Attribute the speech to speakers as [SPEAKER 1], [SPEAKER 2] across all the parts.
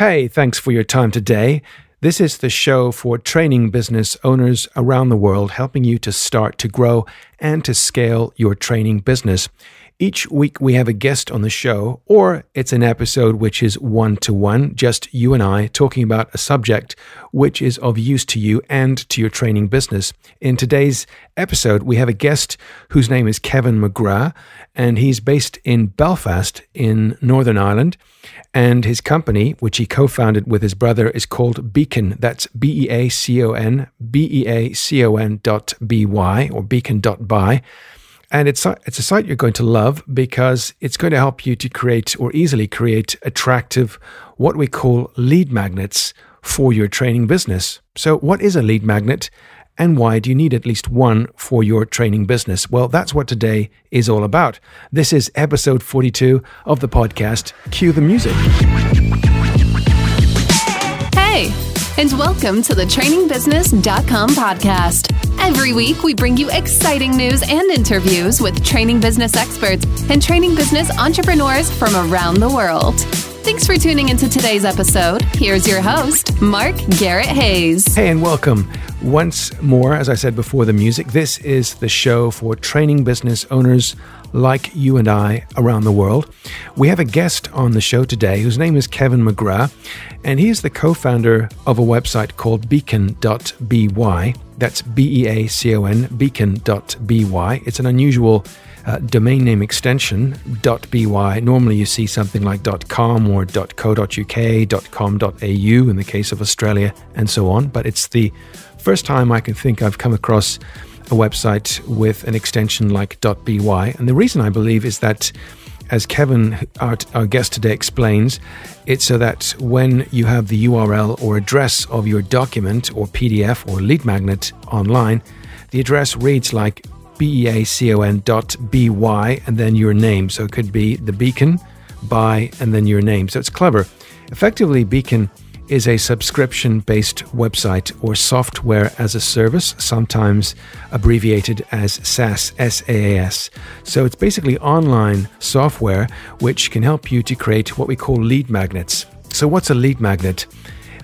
[SPEAKER 1] Hey, thanks for your time today. This is the show for training business owners around the world, helping you to start to grow and to scale your training business. Each week we have a guest on the show, or it's an episode which is one to one, just you and I talking about a subject which is of use to you and to your training business. In today's episode, we have a guest whose name is Kevin McGrath, and he's based in Belfast in Northern Ireland. And his company, which he co founded with his brother, is called Beacon. That's B E A C O N, B E A C O N dot B Y or beacon dot by. And it's it's a site you're going to love because it's going to help you to create or easily create attractive, what we call lead magnets for your training business. So, what is a lead magnet? And why do you need at least one for your training business? Well, that's what today is all about. This is episode 42 of the podcast. Cue the music.
[SPEAKER 2] Hey, and welcome to the trainingbusiness.com podcast. Every week, we bring you exciting news and interviews with training business experts and training business entrepreneurs from around the world. Thanks for tuning into today's episode. Here's your host, Mark Garrett Hayes.
[SPEAKER 1] Hey, and welcome once more. As I said before the music, this is the show for training business owners like you and I around the world. We have a guest on the show today whose name is Kevin McGrath, and he is the co founder of a website called beacon.by. That's B E A C O N, beacon.by. It's an unusual uh, domain name extension, .by. Normally you see something like .com or .co.uk, .com.au in the case of Australia, and so on. But it's the first time I can think I've come across a website with an extension like .by. And the reason I believe is that as Kevin, our, our, guest today, explains, it's so that when you have the URL or address of your document or PDF or lead magnet online, the address reads like beacon dot by and then your name. So it could be the beacon by and then your name. So it's clever. Effectively, Beacon is a subscription based website or software as a service, sometimes abbreviated as SaaS, SaaS. So it's basically online software which can help you to create what we call lead magnets. So, what's a lead magnet?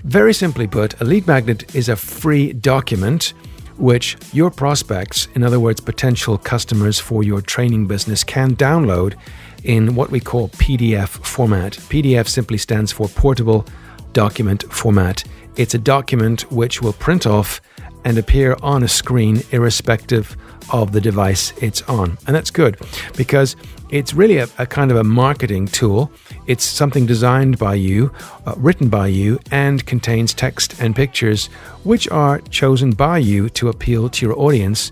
[SPEAKER 1] Very simply put, a lead magnet is a free document which your prospects, in other words, potential customers for your training business, can download in what we call PDF format. PDF simply stands for Portable document format. It's a document which will print off and appear on a screen irrespective of the device it's on. And that's good because it's really a, a kind of a marketing tool. It's something designed by you, uh, written by you, and contains text and pictures which are chosen by you to appeal to your audience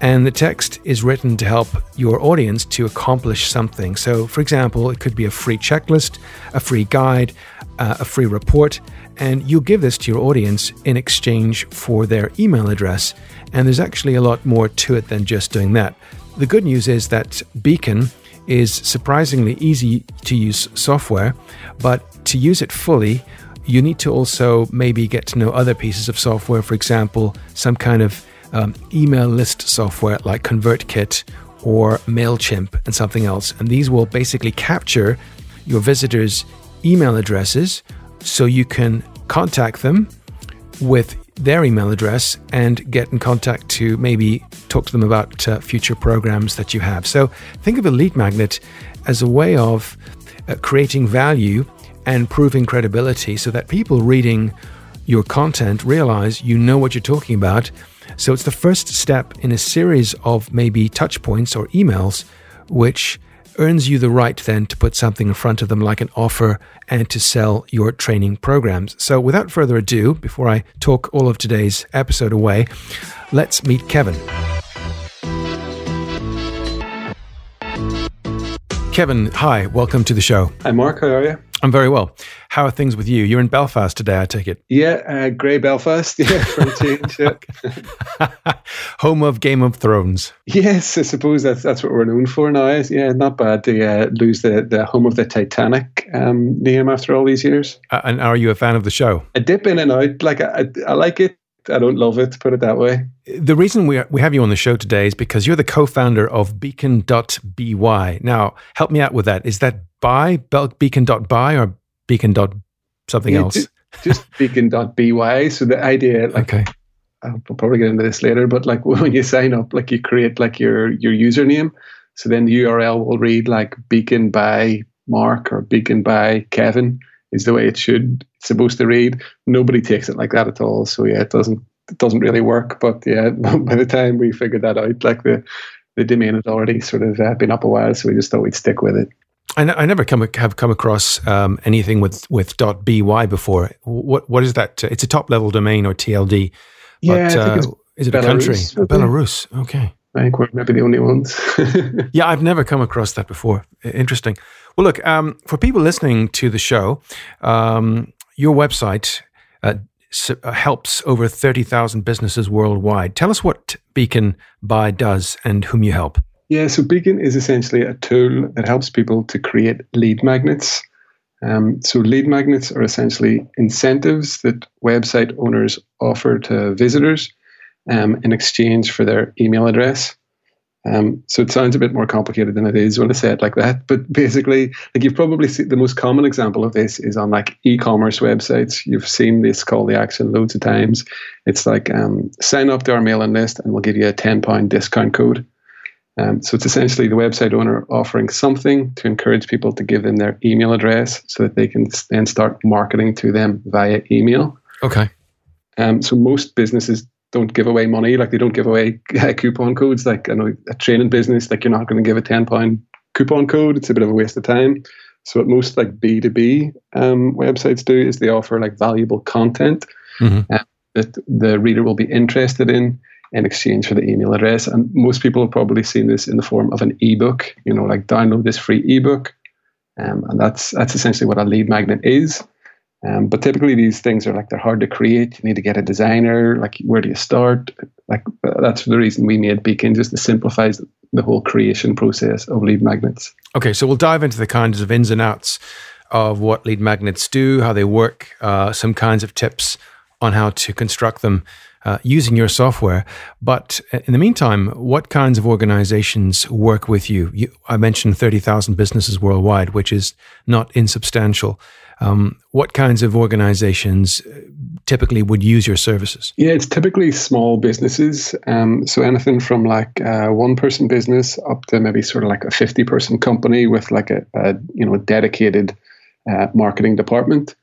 [SPEAKER 1] and the text is written to help your audience to accomplish something. So, for example, it could be a free checklist, a free guide, uh, a free report, and you give this to your audience in exchange for their email address. And there's actually a lot more to it than just doing that. The good news is that Beacon is surprisingly easy to use software, but to use it fully, you need to also maybe get to know other pieces of software, for example, some kind of um, email list software like ConvertKit or MailChimp and something else. And these will basically capture your visitors' email addresses so you can contact them with their email address and get in contact to maybe talk to them about uh, future programs that you have. So think of a lead magnet as a way of uh, creating value and proving credibility so that people reading your content realize you know what you're talking about so it's the first step in a series of maybe touch points or emails, which earns you the right then to put something in front of them like an offer and to sell your training programs. So without further ado, before I talk all of today's episode away, let's meet Kevin. Kevin, hi, welcome to the show.
[SPEAKER 3] Hi, Mark. How are you?
[SPEAKER 1] I'm very well. How are things with you? You're in Belfast today, I take it.
[SPEAKER 3] Yeah, uh, grey Belfast. Yeah, for a change.
[SPEAKER 1] Home of Game of Thrones.
[SPEAKER 3] Yes, I suppose that's that's what we're known for now. Yeah, not bad to uh, lose the, the home of the Titanic um, name after all these years.
[SPEAKER 1] Uh, and are you a fan of the show?
[SPEAKER 3] I dip in and out. Like I, I like it. I don't love it, to put it that way.
[SPEAKER 1] The reason we, we have you on the show today is because you're the co founder of beacon.by. Now, help me out with that. Is that by beacon.by or beacon.by? something yeah, else.
[SPEAKER 3] Just, just beacon.by. So the idea, like, okay. I'll probably get into this later, but like when you sign up, like you create like your your username. So then the URL will read like beacon by Mark or beacon by Kevin is the way it should it's supposed to read. Nobody takes it like that at all. So yeah, it doesn't it doesn't really work. But yeah, by the time we figured that out, like the the domain had already sort of uh, been up a while, so we just thought we'd stick with it.
[SPEAKER 1] I, n- I never come have come across um, anything with with .by before. What what is that? It's a top level domain or TLD.
[SPEAKER 3] But, yeah, uh,
[SPEAKER 1] is it Belarus, a country? Belarus. Okay.
[SPEAKER 3] I think we're maybe the only ones.
[SPEAKER 1] yeah, I've never come across that before. Interesting. Well, look, um, for people listening to the show, um, your website uh, uh helps over 30,000 businesses worldwide. Tell us what Beacon By does and whom you help.
[SPEAKER 3] Yeah, so Beacon is essentially a tool that helps people to create lead magnets. Um, so, lead magnets are essentially incentives that website owners offer to visitors um, in exchange for their email address. Um, so it sounds a bit more complicated than it is when I say it like that. But basically, like you've probably seen the most common example of this is on like e-commerce websites. You've seen this call the action loads of times. It's like um, sign up to our mailing list and we'll give you a ten pound discount code. Um, so it's essentially the website owner offering something to encourage people to give them their email address so that they can then start marketing to them via email.
[SPEAKER 1] Okay.
[SPEAKER 3] Um, so most businesses don't give away money. Like they don't give away uh, coupon codes. Like I know a training business, like you're not going to give a ten pound coupon code. It's a bit of a waste of time. So what most like B two B um, websites do is they offer like valuable content mm-hmm. uh, that the reader will be interested in in exchange for the email address. And most people have probably seen this in the form of an ebook. You know, like download this free ebook, um, and that's that's essentially what a lead magnet is. Um, but typically, these things are like they're hard to create. You need to get a designer. Like, where do you start? Like, that's the reason we made Beacon just to simplify the whole creation process of lead magnets.
[SPEAKER 1] Okay, so we'll dive into the kinds of ins and outs of what lead magnets do, how they work, uh, some kinds of tips on how to construct them uh, using your software. But in the meantime, what kinds of organizations work with you? you I mentioned 30,000 businesses worldwide, which is not insubstantial. Um, what kinds of organizations uh, typically would use your services?
[SPEAKER 3] Yeah, it's typically small businesses. Um, so anything from like a one person business up to maybe sort of like a 50 person company with like a, a you know dedicated uh, marketing department.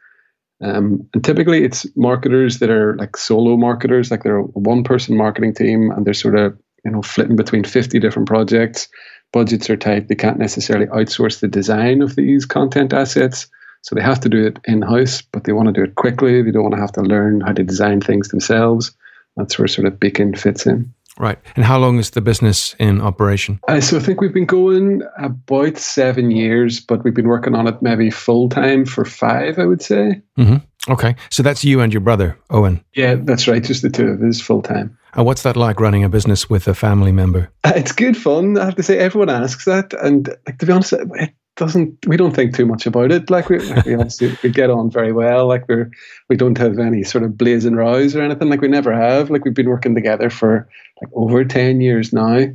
[SPEAKER 3] Um, and typically it's marketers that are like solo marketers, like they're a one person marketing team and they're sort of, you know, flitting between 50 different projects. Budgets are tight. They can't necessarily outsource the design of these content assets. So they have to do it in house, but they want to do it quickly. They don't want to have to learn how to design things themselves. That's where sort of Beacon fits in.
[SPEAKER 1] Right. And how long is the business in operation?
[SPEAKER 3] Uh, so I think we've been going about seven years, but we've been working on it maybe full time for five, I would say.
[SPEAKER 1] Mm-hmm. Okay. So that's you and your brother, Owen.
[SPEAKER 3] Yeah, that's right. Just the two of us full time.
[SPEAKER 1] And what's that like running a business with a family member?
[SPEAKER 3] Uh, it's good fun. I have to say, everyone asks that. And like, to be honest, it doesn't we don't think too much about it. Like we we obviously we get on very well. Like we're we don't have any sort of blazing rows or anything. Like we never have. Like we've been working together for like over ten years now.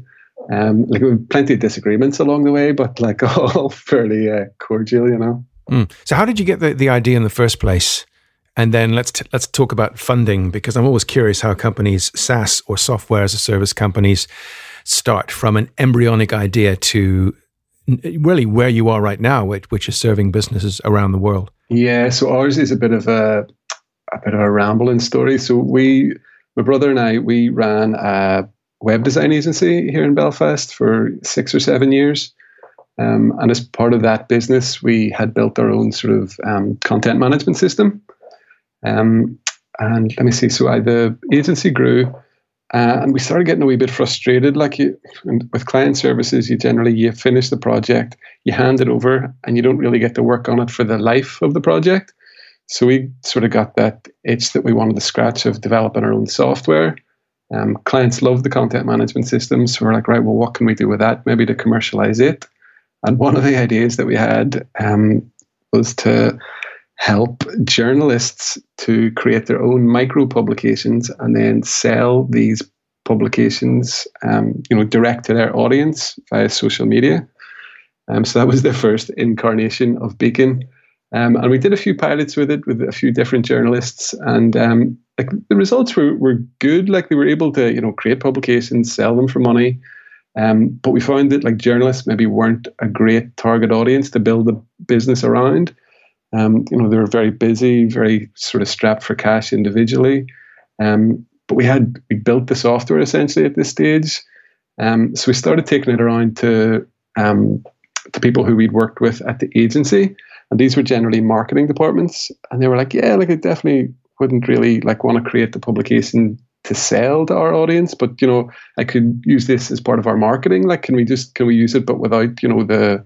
[SPEAKER 3] Um, like we have plenty of disagreements along the way, but like all fairly uh, cordial, you know.
[SPEAKER 1] Mm. So how did you get the, the idea in the first place? And then let's t- let's talk about funding because I'm always curious how companies, SaaS or software as a service companies, start from an embryonic idea to really where you are right now, which, which is serving businesses around the world.
[SPEAKER 3] Yeah, so ours is a bit of a a bit of a rambling story. So we, my brother and I, we ran a web design agency here in Belfast for six or seven years. Um, and as part of that business, we had built our own sort of um, content management system. Um, and let me see, so I, the agency grew uh, and we started getting a wee bit frustrated. Like you, with client services, you generally you finish the project, you hand it over, and you don't really get to work on it for the life of the project. So we sort of got that itch that we wanted to scratch of developing our own software. Um, clients love the content management system, so we're like, right, well, what can we do with that? Maybe to commercialize it. And one of the ideas that we had um, was to help journalists to create their own micro publications and then sell these publications, um, you know, direct to their audience via social media. Um, so that was the first incarnation of Beacon. Um, and we did a few pilots with it with a few different journalists, and um, like the results were, were good. Like they were able to you know create publications, sell them for money. Um, but we found that like journalists maybe weren't a great target audience to build a business around. Um, you know, they were very busy, very sort of strapped for cash individually. Um, but we had we built the software essentially at this stage. Um, so we started taking it around to um, to people who we'd worked with at the agency, and these were generally marketing departments, and they were like, "Yeah, like I definitely wouldn't really like want to create the publication to sell to our audience, but you know, I could use this as part of our marketing. Like, can we just can we use it, but without you know the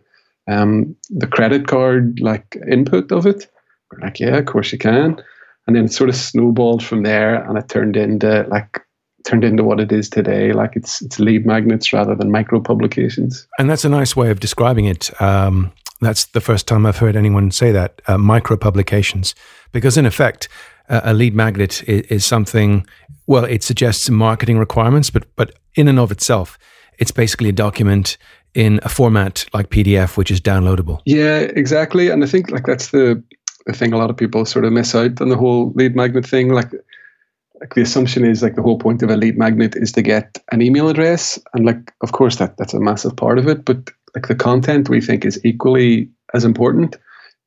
[SPEAKER 3] um, the credit card like input of it? We're like, yeah, of course you can. And then it sort of snowballed from there, and it turned into like turned into what it is today. Like it's it's lead magnets rather than micro publications.
[SPEAKER 1] And that's a nice way of describing it. Um, that's the first time I've heard anyone say that uh, micro publications, because in effect, a lead magnet is, is something. Well, it suggests marketing requirements, but but in and of itself, it's basically a document in a format like PDF, which is downloadable.
[SPEAKER 3] Yeah, exactly. And I think like that's the the thing a lot of people sort of miss out on the whole lead magnet thing. Like, like the assumption is like the whole point of a lead magnet is to get an email address, and like of course that that's a massive part of it. But like the content we think is equally as important.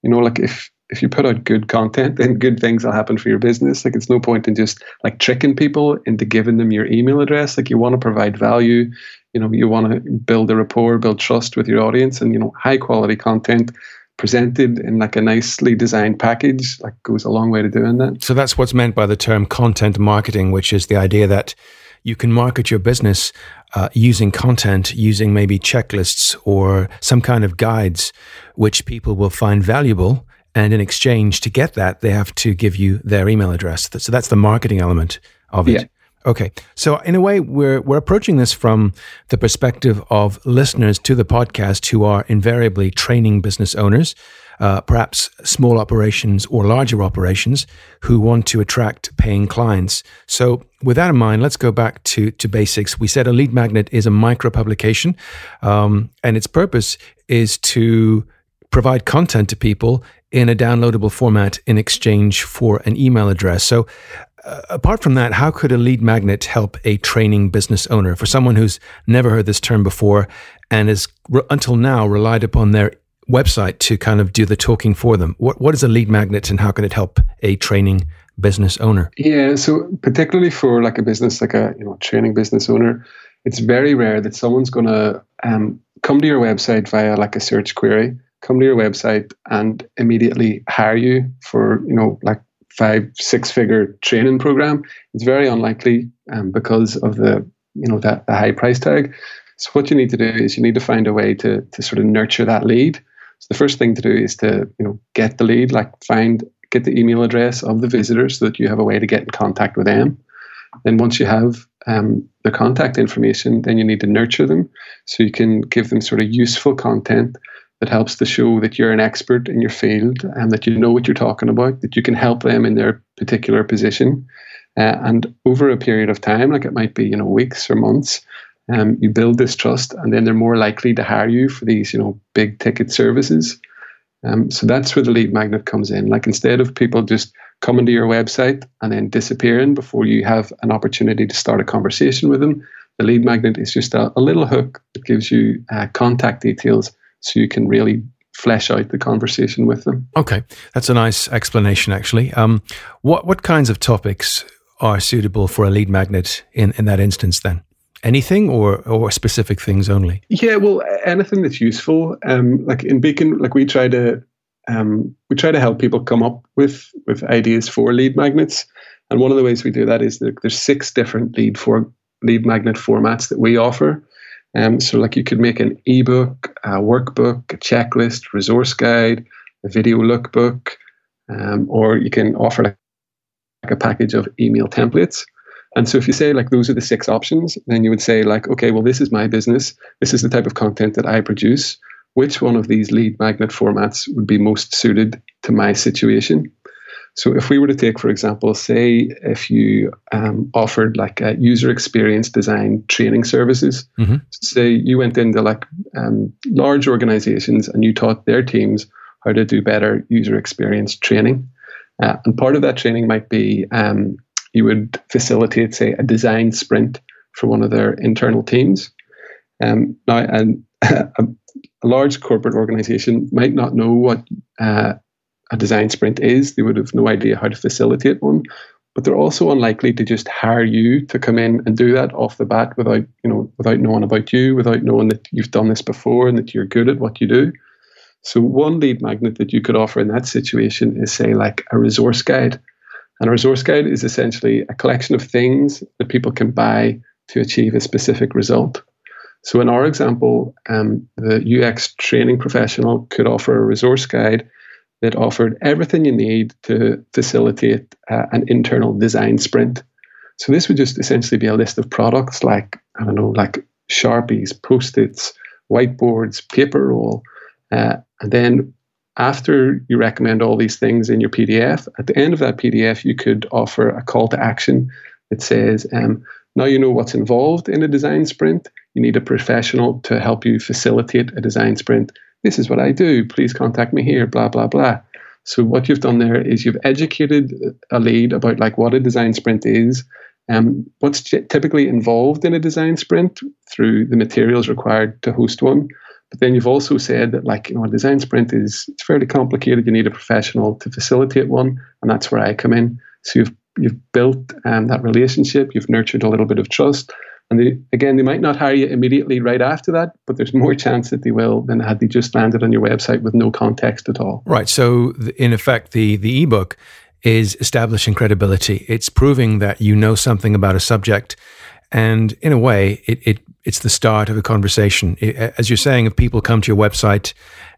[SPEAKER 3] You know, like if if you put out good content, then good things will happen for your business. Like it's no point in just like tricking people into giving them your email address. Like you want to provide value. You know, you want to build a rapport, build trust with your audience, and you know, high quality content presented in like a nicely designed package like goes a long way to doing that.
[SPEAKER 1] So that's what's meant by the term content marketing, which is the idea that you can market your business uh, using content, using maybe checklists or some kind of guides, which people will find valuable. And in exchange to get that, they have to give you their email address. So that's the marketing element of it. Yeah. Okay. So in a way, we're we're approaching this from the perspective of listeners to the podcast who are invariably training business owners, uh, perhaps small operations or larger operations who want to attract paying clients. So with that in mind, let's go back to to basics. We said a lead magnet is a micro publication, um, and its purpose is to provide content to people in a downloadable format in exchange for an email address. So apart from that, how could a lead magnet help a training business owner? For someone who's never heard this term before and has until now relied upon their website to kind of do the talking for them, what, what is a lead magnet and how can it help a training business owner?
[SPEAKER 3] Yeah, so particularly for like a business, like a you know training business owner, it's very rare that someone's going to um, come to your website via like a search query, come to your website and immediately hire you for you know like five, six figure training program, it's very unlikely um, because of the, you know, that the high price tag. So what you need to do is you need to find a way to, to sort of nurture that lead. So the first thing to do is to, you know, get the lead, like find, get the email address of the visitor so that you have a way to get in contact with them. Then once you have um, the contact information, then you need to nurture them so you can give them sort of useful content that helps to show that you're an expert in your field and that you know what you're talking about, that you can help them in their particular position. Uh, and over a period of time, like it might be, you know, weeks or months, um, you build this trust and then they're more likely to hire you for these, you know, big ticket services. Um, so that's where the lead magnet comes in. Like instead of people just coming to your website and then disappearing before you have an opportunity to start a conversation with them, the lead magnet is just a, a little hook that gives you uh, contact details so you can really flesh out the conversation with them.
[SPEAKER 1] Okay, that's a nice explanation, actually. Um, what what kinds of topics are suitable for a lead magnet in, in that instance? Then anything or or specific things only?
[SPEAKER 3] Yeah, well, anything that's useful. Um, like in Beacon, like we try to um, we try to help people come up with with ideas for lead magnets, and one of the ways we do that is that there's six different lead for lead magnet formats that we offer. Um, so, like you could make an ebook, a workbook, a checklist, resource guide, a video lookbook, um, or you can offer like, like a package of email templates. And so, if you say like those are the six options, then you would say like, okay, well, this is my business. This is the type of content that I produce. Which one of these lead magnet formats would be most suited to my situation? So if we were to take, for example, say if you um, offered like a user experience design training services, mm-hmm. say you went into like um, large organizations and you taught their teams how to do better user experience training. Uh, and part of that training might be um, you would facilitate, say, a design sprint for one of their internal teams. Um, now, and a, a, large corporate organization might not know what uh, a design sprint is. They would have no idea how to facilitate one, but they're also unlikely to just hire you to come in and do that off the bat without, you know, without knowing about you, without knowing that you've done this before and that you're good at what you do. So one lead magnet that you could offer in that situation is say like a resource guide. And a resource guide is essentially a collection of things that people can buy to achieve a specific result. So in our example, um, the UX training professional could offer a resource guide that offered everything you need to facilitate uh, an internal design sprint. So this would just essentially be a list of products like I don't know, like sharpies, post-its, whiteboards, paper roll, uh, and then after you recommend all these things in your PDF, at the end of that PDF, you could offer a call to action that says, um, now you know what's involved in a design sprint. You need a professional to help you facilitate a design sprint. This is what I do. Please contact me here, blah, blah, blah. So what you've done there is you've educated a lead about like what a design sprint is, um, what's typically involved in a design sprint through the materials required to host one, but then you've also said that, like, you know, a design sprint is it's fairly complicated. You need a professional to facilitate one, and that's where I come in. So you've you've built um, that relationship. You've nurtured a little bit of trust. And they, again, they might not hire you immediately right after that, but there's more chance that they will than had they just landed on your website with no context at all.
[SPEAKER 1] Right. So, in effect, the the ebook is establishing credibility. It's proving that you know something about a subject and in a way, it, it it's the start of a conversation. As you're saying, if people come to your website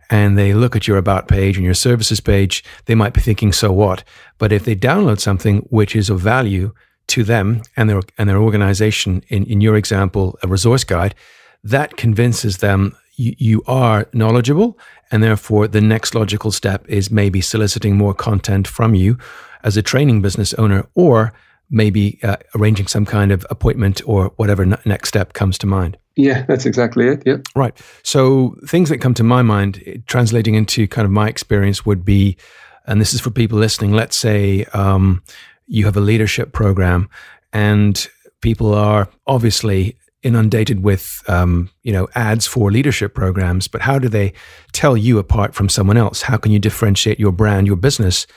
[SPEAKER 1] and they look at your about page and your services page, they might be thinking, so what? But if they download something which is of value to them and their and their organization, in, in your example, a resource guide, that convinces them you, you are knowledgeable, and therefore the next logical step is maybe soliciting more content from you as a training business owner or maybe uh, arranging some kind of appointment or whatever n- next step comes to mind.
[SPEAKER 3] Yeah, that's exactly it. Yeah.
[SPEAKER 1] Right. So things that come to my mind, eh, translating into kind of my experience, would be, and this is for people listening. Let's say um, you have a leadership program, and people are obviously inundated with um, you know ads for leadership programs. But how do they tell you apart from someone else? How can you differentiate your brand, your business,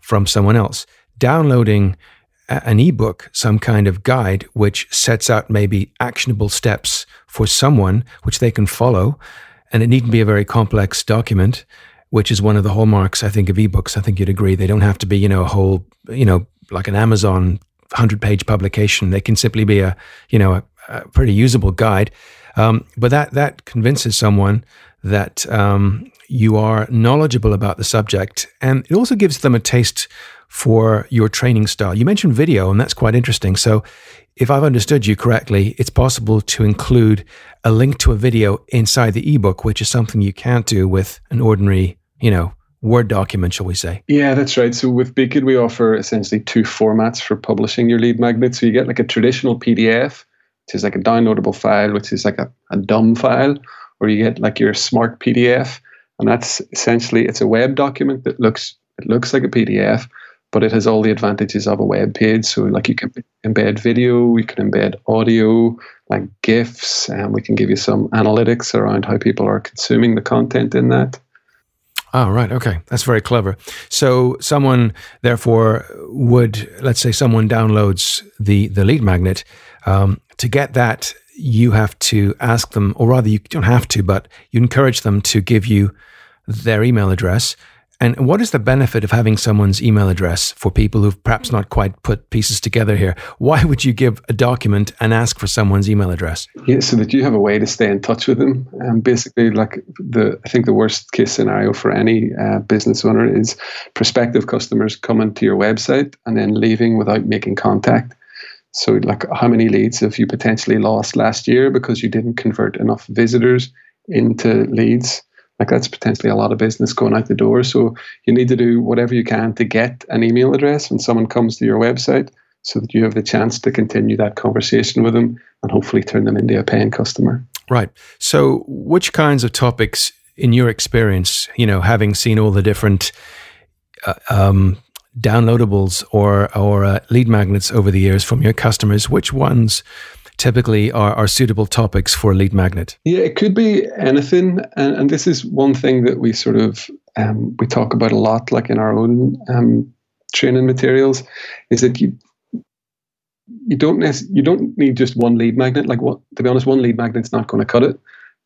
[SPEAKER 1] from someone else? Downloading an ebook, some kind of guide, which sets out maybe actionable steps for someone which they can follow. And it needn't be a very complex document, which is one of the hallmarks, I think, of ebooks. I think you'd agree. They don't have to be, you know, a whole, you know, like an Amazon 100 page publication. They can simply be a, you know, a, a pretty usable guide. Um, but that, that convinces someone that um, you are knowledgeable about the subject. And it also gives them a taste for your training style. You mentioned video, and that's quite interesting. So, if I've understood you correctly, it's possible to include a link to a video inside the ebook, which is something you can't do with an ordinary, you know, Word document, shall we say?
[SPEAKER 3] Yeah, that's right. So with Beacon, we offer essentially two formats for publishing your lead magnet. So you get like a traditional PDF, which is like a downloadable file, which is like a, a dumb file, or you get like your smart PDF, and that's essentially it's a web document that looks it looks like a PDF, but it has all the advantages of a web page. So, like you can embed video, we can embed audio, like GIFs, and we can give you some analytics around how people are consuming the content in that.
[SPEAKER 1] Oh, right. Okay. That's very clever. So, someone, therefore, would, let's say someone downloads the, the lead magnet. Um, to get that, you have to ask them, or rather, you don't have to, but you encourage them to give you their email address. And what is the benefit of having someone's email address for people who've perhaps not quite put pieces together here? Why would you give a document and ask for someone's email address?
[SPEAKER 3] Yeah, so that you have a way to stay in touch with them. And um, basically, like the, I think the worst case scenario for any uh, business owner is prospective customers coming to your website and then leaving without making contact. So, like, how many leads have you potentially lost last year because you didn't convert enough visitors into leads? Like that's potentially a lot of business going out the door. So you need to do whatever you can to get an email address when someone comes to your website so that you have the chance to continue that conversation with them and hopefully turn them into a paying customer.
[SPEAKER 1] Right. So which kinds of topics in your experience, you know, having seen all the different uh, um, downloadables or or uh, lead magnets over the years from your customers, which ones typically are, are suitable topics for a lead magnet?
[SPEAKER 3] Yeah, it could be anything, and, and this is one thing that we sort of um, we talk about a lot, like in our own um, training materials, is that you you don't nec- you don't need just one lead magnet. Like what to be honest, one lead magnet's not going to cut it,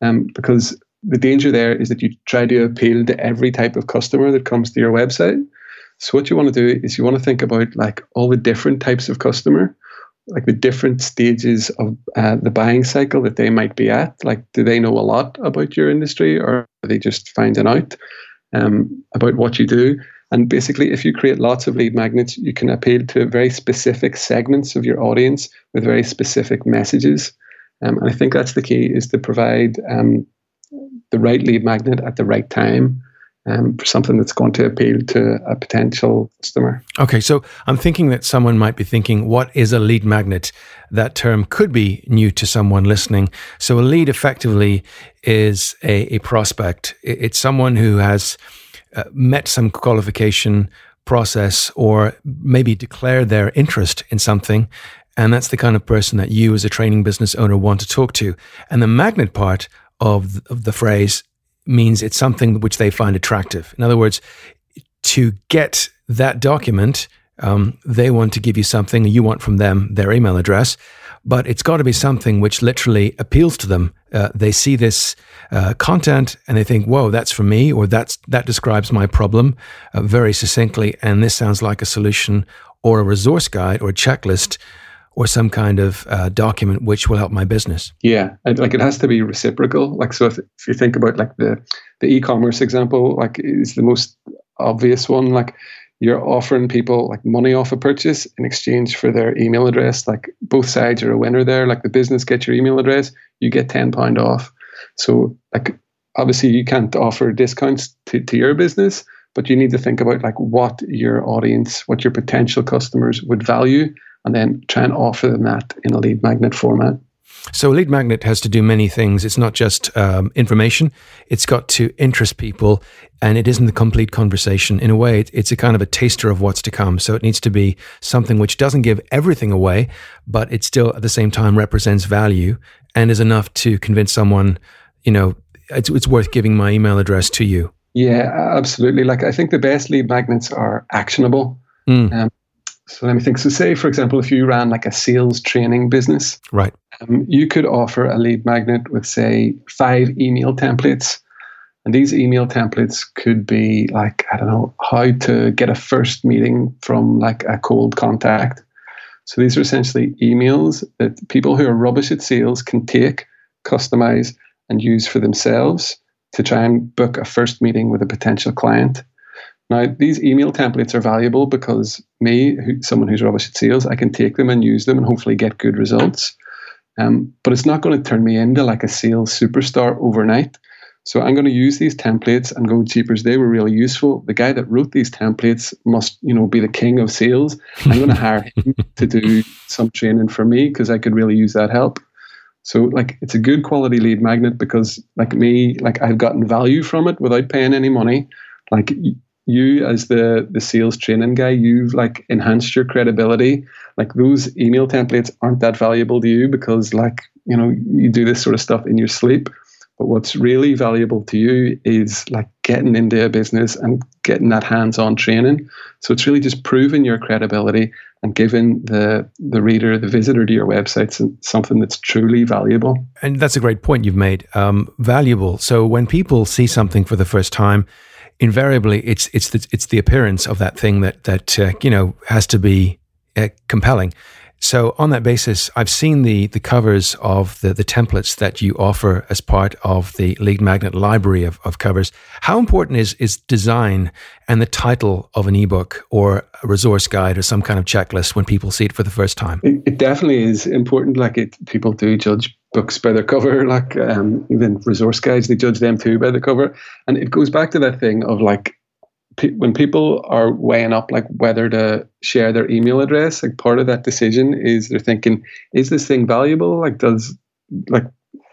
[SPEAKER 3] um, because the danger there is that you try to appeal to every type of customer that comes to your website. So what you want to do is you want to think about like all the different types of customer, like the different stages of uh, the buying cycle that they might be at. Like, do they know a lot about your industry, or are they just finding out um, about what you do? And basically, if you create lots of lead magnets, you can appeal to very specific segments of your audience with very specific messages. Um, and I think that's the key: is to provide um, the right lead magnet at the right time um, for something that's going to appeal to a potential customer.
[SPEAKER 1] Okay, so I'm thinking that someone might be thinking, what is a lead magnet? That term could be new to someone listening. So a lead effectively is a, a prospect, it's someone who has uh, met some qualification process or maybe declared their interest in something. And that's the kind of person that you, as a training business owner, want to talk to. And the magnet part of the, of the phrase means it's something which they find attractive. In other words, to get that document, um, they want to give you something, you want from them their email address, but it's got to be something which literally appeals to them. Uh, they see this uh, content and they think, "Whoa, that's for me," or "That's that describes my problem uh, very succinctly," and this sounds like a solution or a resource guide or a checklist or some kind of uh, document which will help my business.
[SPEAKER 3] Yeah, and like it has to be reciprocal. Like so, if, if you think about like the the e-commerce example, like is the most obvious one. Like you're offering people like money off a purchase in exchange for their email address. Like both sides are a winner there. Like the business gets your email address, you get ten pound off. So like obviously you can't offer discounts to, to your business, but you need to think about like what your audience, what your potential customers would value and then try and offer them that in a lead magnet format.
[SPEAKER 1] So, a lead magnet has to do many things. It's not just um, information, it's got to interest people, and it isn't the complete conversation. In a way, it's a kind of a taster of what's to come. So, it needs to be something which doesn't give everything away, but it still at the same time represents value and is enough to convince someone, you know, it's, it's worth giving my email address to you.
[SPEAKER 3] Yeah, absolutely. Like, I think the best lead magnets are actionable. Mm. Um, so let me think. So, say, for example, if you ran like a sales training business,
[SPEAKER 1] right?
[SPEAKER 3] Um, you could offer a lead magnet with, say, five email templates. And these email templates could be like, I don't know, how to get a first meeting from like a cold contact. So these are essentially emails that people who are rubbish at sales can take, customize, and use for themselves to try and book a first meeting with a potential client. Now, these email templates are valuable because me, who, someone who's rubbish at sales, I can take them and use them and hopefully get good results. Um, but it's not going to turn me into like a sales superstar overnight. So I'm going to use these templates and go cheapers. They were really useful. The guy that wrote these templates must, you know, be the king of sales. I'm going to hire him to do some training for me because I could really use that help. So like it's a good quality lead magnet because like me, like I've gotten value from it without paying any money. Like you as the the sales training guy you've like enhanced your credibility. Like those email templates aren't that valuable to you because like you know you do this sort of stuff in your sleep. But what's really valuable to you is like getting into a business and getting that hands-on training. So it's really just proving your credibility and giving the the reader the visitor to your website something that's truly valuable.
[SPEAKER 1] And that's a great point you've made um, valuable. So when people see something for the first time invariably it's it's the, it's the appearance of that thing that that uh, you know has to be uh, compelling. So on that basis, I've seen the the covers of the the templates that you offer as part of the Lead Magnet library of, of covers. How important is is design and the title of an ebook or a resource guide or some kind of checklist when people see it for the first time?
[SPEAKER 3] It, it definitely is important. Like it, people do judge books by their cover, like um, even resource guides, they judge them too by the cover. And it goes back to that thing of like pe- when people are weighing up like whether to share their email address, like part of that decision is they're thinking, is this thing valuable? Like, does like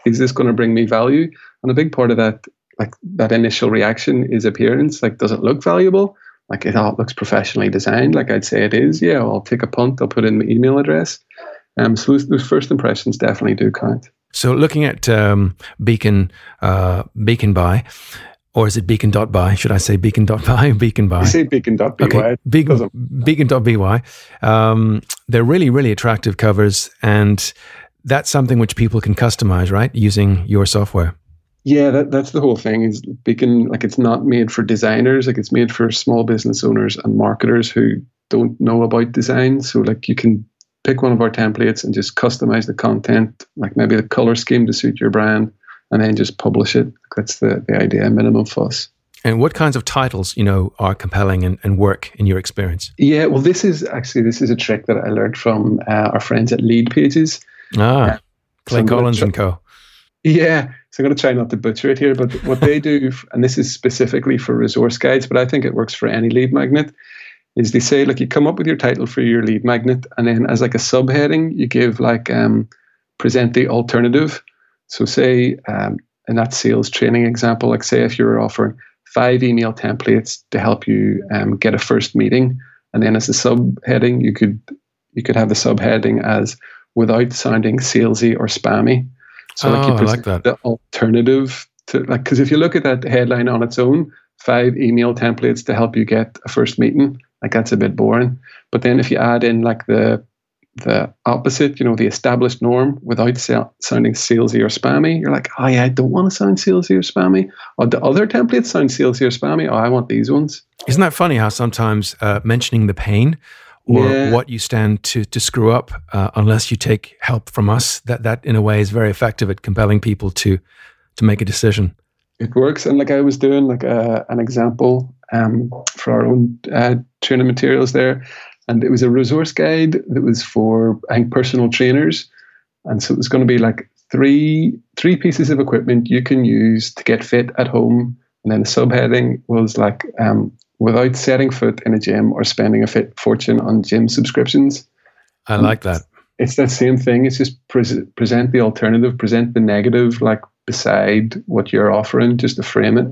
[SPEAKER 3] is this going to bring me value? And a big part of that like that initial reaction is appearance. Like, does it look valuable? Like, it all looks professionally designed. Like, I'd say it is. Yeah, I'll take a punt. I'll put in my email address. Um, so those, those first impressions definitely do count.
[SPEAKER 1] So looking at um, Beacon, uh, Beacon By, or is it beacon.by? Should I say Beacon beacon.by or beacon.by?
[SPEAKER 3] You say beacon.by.
[SPEAKER 1] Okay. Beacon, beacon.by. Um, they're really, really attractive covers. And that's something which people can customize, right? Using your software.
[SPEAKER 3] Yeah, that, that's the whole thing. Is Beacon like it's not made for designers, like it's made for small business owners and marketers who don't know about design. So like you can pick one of our templates and just customize the content, like maybe the color scheme to suit your brand and then just publish it. That's the, the idea, minimum fuss.
[SPEAKER 1] And what kinds of titles, you know, are compelling and, and work in your experience?
[SPEAKER 3] Yeah, well, this is actually this is a trick that I learned from uh, our friends at Leadpages.
[SPEAKER 1] Ah, uh, Clay so Collins and Co.
[SPEAKER 3] Yeah, so I'm going to try not to butcher it here, but what they do, and this is specifically for resource guides, but I think it works for any lead magnet, is they say like you come up with your title for your lead magnet, and then as like a subheading, you give like um, present the alternative so, say um, in that sales training example, like say if you're offering five email templates to help you um, get a first meeting, and then as a subheading, you could you could have the subheading as without sounding salesy or spammy.
[SPEAKER 1] So, like, oh, you present like
[SPEAKER 3] the alternative to like because if you look at that headline on its own, five email templates to help you get a first meeting, like that's a bit boring. But then if you add in like the the opposite, you know, the established norm without sounding salesy or spammy. You're like, oh yeah, I don't want to sound salesy or spammy. Or the other templates sound salesy or spammy. Oh, I want these ones.
[SPEAKER 1] Isn't that funny how sometimes uh, mentioning the pain or yeah. what you stand to to screw up, uh, unless you take help from us, that that in a way is very effective at compelling people to to make a decision.
[SPEAKER 3] It works, and like I was doing like a, uh, an example um, for our own uh, training materials there and it was a resource guide that was for I think personal trainers, and so it was going to be like three three pieces of equipment you can use to get fit at home, and then the subheading was like um, without setting foot in a gym or spending a fit fortune on gym subscriptions.
[SPEAKER 1] I like that.
[SPEAKER 3] It's that same thing. It's just pre- present the alternative, present the negative, like beside what you're offering, just to frame it.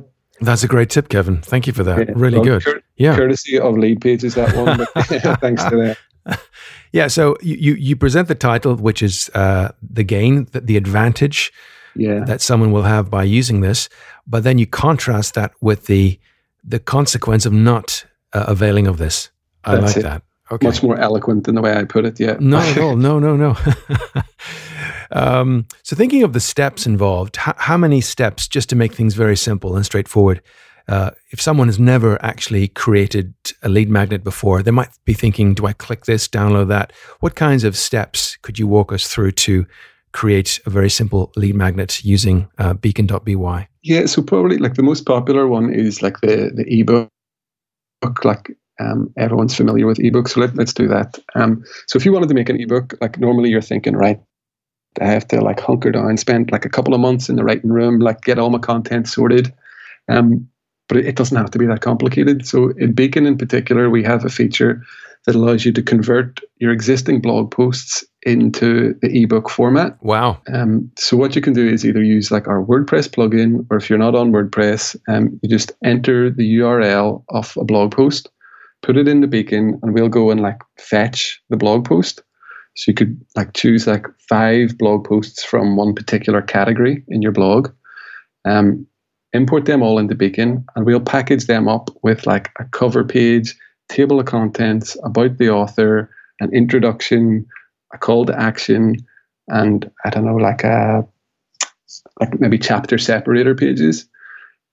[SPEAKER 1] That's a great tip, Kevin. Thank you for that. Yeah. Really well, good. Cur-
[SPEAKER 3] yeah. Courtesy of Leadpages, that one. But, thanks to that.
[SPEAKER 1] Yeah. So you, you present the title, which is uh, the gain, the, the advantage
[SPEAKER 3] yeah.
[SPEAKER 1] that someone will have by using this, but then you contrast that with the the consequence of not uh, availing of this. I That's like it. that.
[SPEAKER 3] Okay. Much more eloquent than the way I put it. Yeah.
[SPEAKER 1] No, no, no, no, no. Um, so, thinking of the steps involved, how, how, many steps, just to make things very simple and straightforward? Uh, if someone has never actually created a lead magnet before, they might be thinking, do I click this, download that? What kinds of steps could you walk us through to create a very simple lead magnet using uh, beacon.by?
[SPEAKER 3] Yeah, so probably like the most popular one is like the, the ebook, like um, everyone's familiar with ebooks, so let, let's do that. Um, so if you wanted to make an ebook, like normally you're thinking, right, I have to like hunker down, spend like a couple of months in the writing room, like get all my content sorted. Um, but it, doesn't have to be that complicated. So in Beacon in particular, we have a feature that allows you to convert your existing blog posts into the ebook format.
[SPEAKER 1] Wow.
[SPEAKER 3] Um, so what you can do is either use like our WordPress plugin, or if you're not on WordPress, um, you just enter the URL of a blog post, put it in the Beacon, and we'll go and like fetch the blog post. So you could like choose like five blog posts from one particular category in your blog, um, import them all into Beacon, and we'll package them up with like a cover page, table of contents about the author, an introduction, a call to action, and I don't know, like a like maybe chapter separator pages.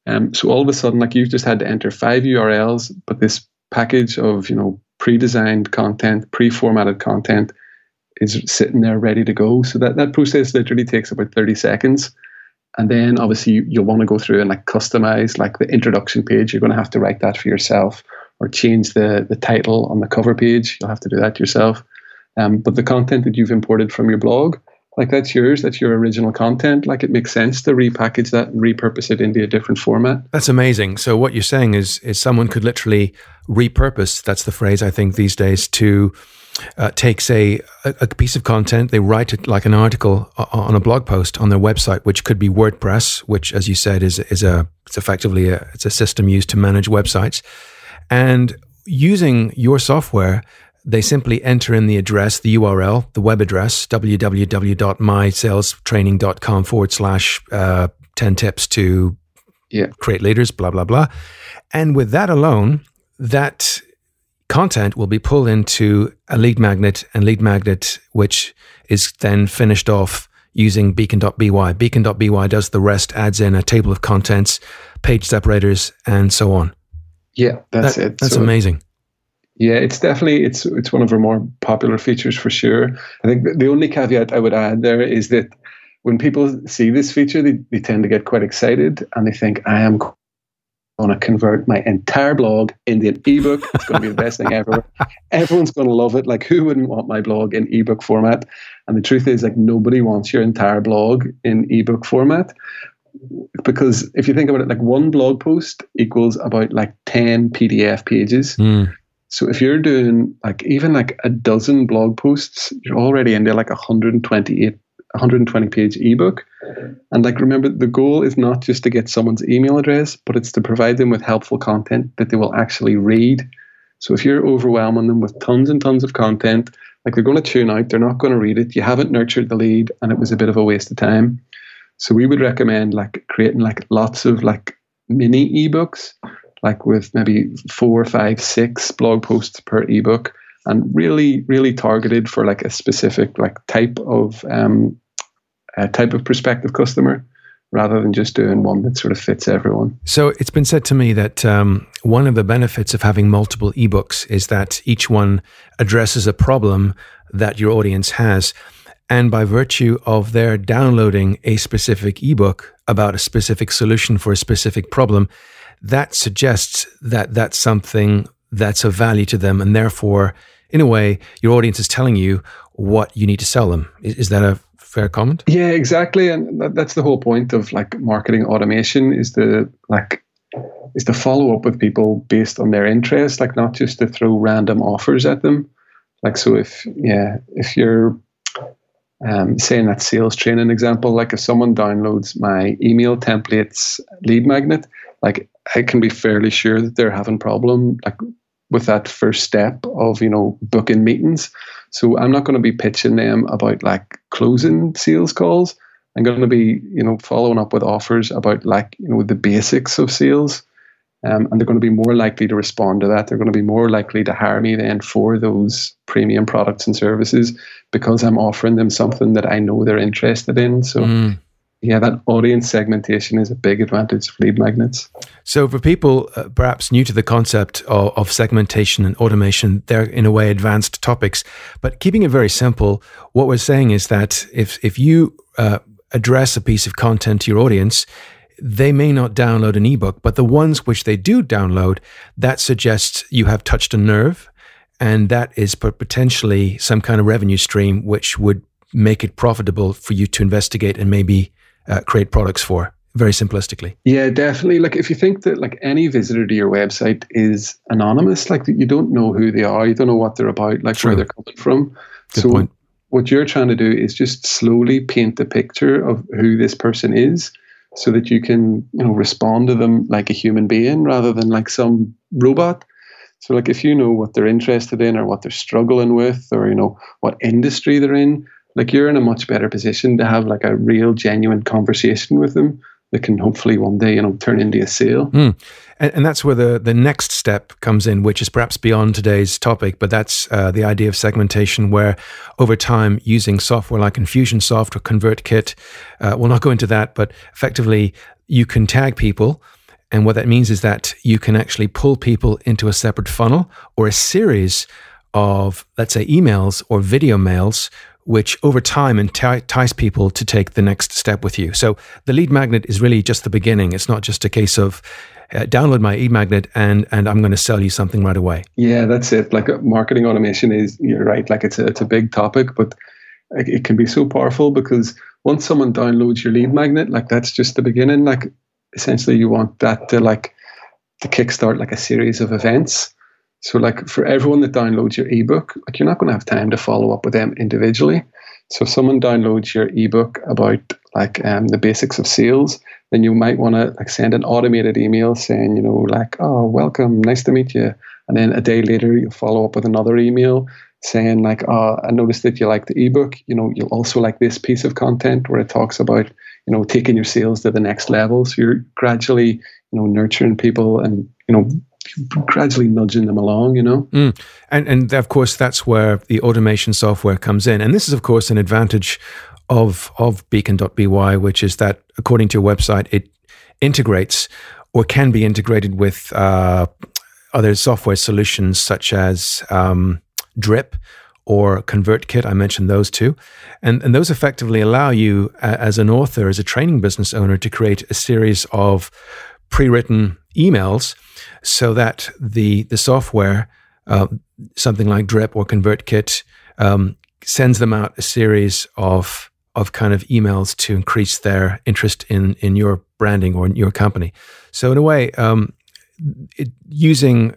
[SPEAKER 3] Um, so all of a sudden, like you've just had to enter five URLs, but this package of you know pre-designed content, pre-formatted content is sitting there ready to go. So that, that process literally takes about 30 seconds. And then obviously you, you'll want to go through and like customize like the introduction page. You're going to have to write that for yourself or change the, the title on the cover page. You'll have to do that yourself. Um, but the content that you've imported from your blog, like that's yours, that's your original content. Like it makes sense to repackage that and repurpose it into a different format.
[SPEAKER 1] That's amazing. So what you're saying is is someone could literally repurpose, that's the phrase I think these days, to uh, takes a, a piece of content, they write it like an article on a blog post on their website, which could be WordPress, which, as you said, is is a it's effectively a it's a system used to manage websites, and using your software. They simply enter in the address, the URL, the web address, www.mysalestraining.com forward slash uh, 10 tips to
[SPEAKER 3] yeah.
[SPEAKER 1] create leaders, blah, blah, blah. And with that alone, that content will be pulled into a lead magnet and lead magnet, which is then finished off using beacon.by. Beacon.by does the rest, adds in a table of contents, page separators, and so on.
[SPEAKER 3] Yeah, that's
[SPEAKER 1] that,
[SPEAKER 3] it.
[SPEAKER 1] That's so, amazing.
[SPEAKER 3] Yeah, it's definitely it's it's one of our more popular features for sure. I think the only caveat I would add there is that when people see this feature, they, they tend to get quite excited and they think, I am going to convert my entire blog into an ebook. It's going to be the best thing ever. Everyone's going to love it. Like, who wouldn't want my blog in ebook format? And the truth is, like, nobody wants your entire blog in ebook format. Because if you think about it, like one blog post equals about like 10 PDF pages.
[SPEAKER 1] Mm.
[SPEAKER 3] So if you're doing like even like a dozen blog posts, you're already into like 128 120 page ebook. And like, remember, the goal is not just to get someone's email address, but it's to provide them with helpful content that they will actually read. So if you're overwhelming them with tons and tons of content, like they're going to tune out, they're not going to read it. You haven't nurtured the lead, and it was a bit of a waste of time. So we would recommend like creating like lots of like mini ebooks, like with maybe four, five, six blog posts per ebook and really really targeted for like a specific like type of um, a type of prospective customer rather than just doing one that sort of fits everyone.
[SPEAKER 1] So it's been said to me that um, one of the benefits of having multiple ebooks is that each one addresses a problem that your audience has. And by virtue of their downloading a specific ebook about a specific solution for a specific problem, that suggests that that's something that's of value to them. And therefore, in a way, your audience is telling you what you need to sell them. Is, is that a fair comment?
[SPEAKER 3] Yeah, exactly. And that, that's the whole point of like marketing automation is the like is to follow up with people based on their interest, like not just to throw random offers at them. Like so if yeah, if you're um, saying that sales training example, like if someone downloads my email templates lead magnet, like I can be fairly sure that they're having problem like with that first step of you know booking meetings. So I'm not going to be pitching them about like closing sales calls. I'm going to be you know following up with offers about like you know the basics of sales. Um, and they're going to be more likely to respond to that. They're going to be more likely to hire me then for those premium products and services because I'm offering them something that I know they're interested in. So mm yeah, that audience segmentation is a big advantage of lead magnets.
[SPEAKER 1] So, for people uh, perhaps new to the concept of, of, segmentation and automation, they're in a way advanced topics. But keeping it very simple, what we're saying is that if if you uh, address a piece of content to your audience, they may not download an ebook, but the ones which they do download, that suggests you have touched a nerve, and that is potentially some kind of revenue stream which would make it profitable for you to investigate and maybe uh, create products for very simplistically
[SPEAKER 3] yeah definitely like if you think that like any visitor to your website is anonymous like you don't know who they are you don't know what they're about like True. where they're coming from
[SPEAKER 1] Good so point.
[SPEAKER 3] what you're trying to do is just slowly paint the picture of who this person is so that you can you know respond to them like a human being rather than like some robot so like if you know what they're interested in or what they're struggling with or you know what industry they're in like you're in a much better position to have like a real genuine conversation with them that can hopefully one day you know turn into a sale
[SPEAKER 1] mm. and, and, that's where the the next step comes in which is perhaps beyond today's topic but that's uh, the idea of segmentation where over time using software like infusionsoft or convertkit uh, we'll not go into that but effectively you can tag people and what that means is that you can actually pull people into a separate funnel or a series of let's say emails or video mails which over time entice people to take the next step with you. So the lead magnet is really just the beginning. It's not just a case of uh, download my e-magnet and and I'm going to sell you something right away.
[SPEAKER 3] Yeah, that's it. Like uh, marketing automation is you're right. Like it's a it's a big topic, but it can be so powerful because once someone downloads your lead magnet, like that's just the beginning. Like essentially, you want that to like to kickstart like a series of events So, like for everyone that downloads your ebook, like you're not going to have time to follow up with them individually. So, if someone downloads your ebook about like um, the basics of sales, then you might want to like send an automated email saying, you know, like, oh, welcome, nice to meet you. And then a day later, you follow up with another email saying, like, oh, I noticed that you like the ebook. You know, you'll also like this piece of content where it talks about, you know, taking your sales to the next level. So you're gradually, you know, nurturing people and, you know, gradually nudging them along, you know.
[SPEAKER 1] Mm. And and of course that's where the automation software comes in. And this is of course an advantage of of beacon.by, which is that according to your website, it integrates or can be integrated with uh, other software solutions such as um, Drip or ConvertKit. I mentioned those two. And, and those effectively allow you, uh, as an author, as a training business owner, to create a series of pre written emails so that the, the software, uh, something like Drip or ConvertKit, um, sends them out a series of of kind of emails to increase their interest in in your branding or in your company. So in a way, um, it, using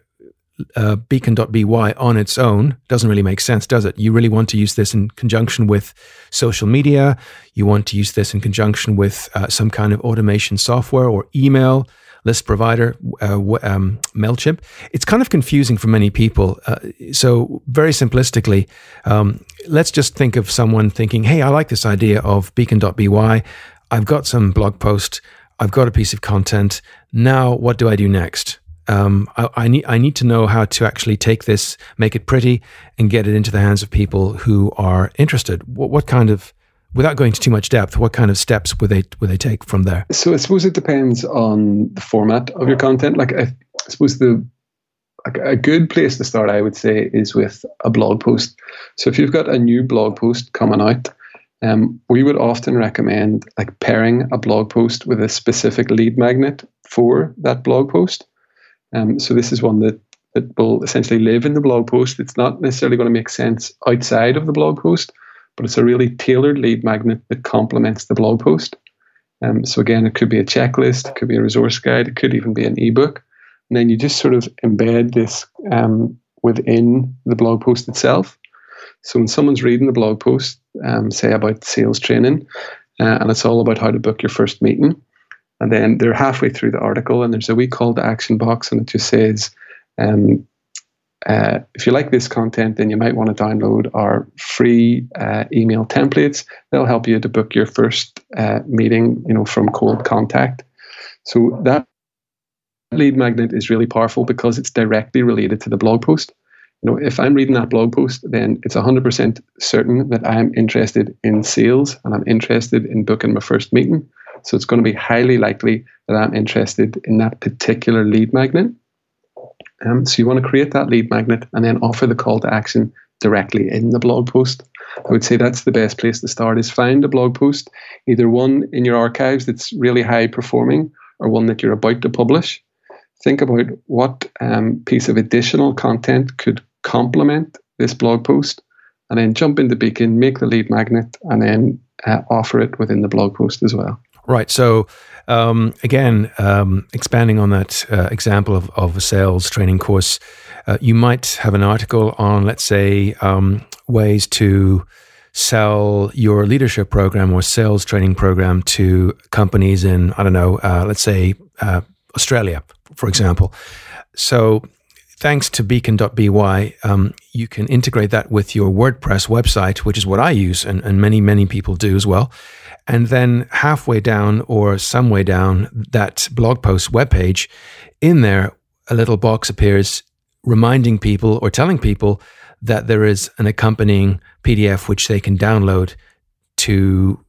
[SPEAKER 1] uh, beacon.by on its own doesn't really make sense, does it? You really want to use this in conjunction with social media. You want to use this in conjunction with uh, some kind of automation software or email list provider, uh, um, MailChimp. It's kind of confusing for many people. Uh, so, very simplistically, um, let's just think of someone thinking, hey, I like this idea of beacon.by. I've got some blog post, I've got a piece of content. Now, what do I do next? Um, I, I, need I need to know how to actually take this, make it pretty, and get it into the hands of people who are interested. What, what kind of without going into too much depth, what kind of steps would they would they take from there?
[SPEAKER 3] So I suppose it depends on the format of your content. Like I, I suppose the like a good place to start, I would say, is with a blog post. So if you've got a new blog post coming out, um, we would often recommend like pairing a blog post with a specific lead magnet for that blog post. Um, so this is one that that will essentially live in the blog post. It's not necessarily going to make sense outside of the blog post, but it's a really tailored lead magnet that complements the blog post. Um, so again, it could be a checklist, it could be a resource guide, it could even be an ebook. And then you just sort of embed this um, within the blog post itself. So when someone's reading the blog post, um, say about sales training, uh, and it's all about how to book your first meeting, and then they're halfway through the article, and there's a wee call to action box, and it just says, um, uh, if you like this content, then you might want to download our free uh, email templates. They'll help you to book your first uh, meeting, you know, from cold contact. So that lead magnet is really powerful because it's directly related to the blog post. You know, if I'm reading that blog post, then it's 100% certain that I'm interested in sales and I'm interested in booking my first meeting. So it's going to be highly likely that I'm interested in that particular lead magnet. Um, so you want to create that lead magnet and then offer the call to action directly in the blog post. I would say that's the best place to start is find a blog post, either one in your archives that's really high performing or one that you're about to publish. Think about what um, piece of additional content could complement this blog post and then jump into Beacon, make the lead magnet, and then uh, offer it within the blog post as well.
[SPEAKER 1] Right. So, um, again, um, expanding on that uh, example of, of a sales training course, uh, you might have an article on, let's say, um, ways to sell your leadership program or sales training program to companies in, I don't know, uh, let's say uh, Australia, for example. So, thanks to beacon.by, um, you can integrate that with your WordPress website, which is what I use, and, and many, many people do as well. And then halfway down or some way down that blog post webpage, in there, a little box appears reminding people or telling people that there is an accompanying PDF which they can download to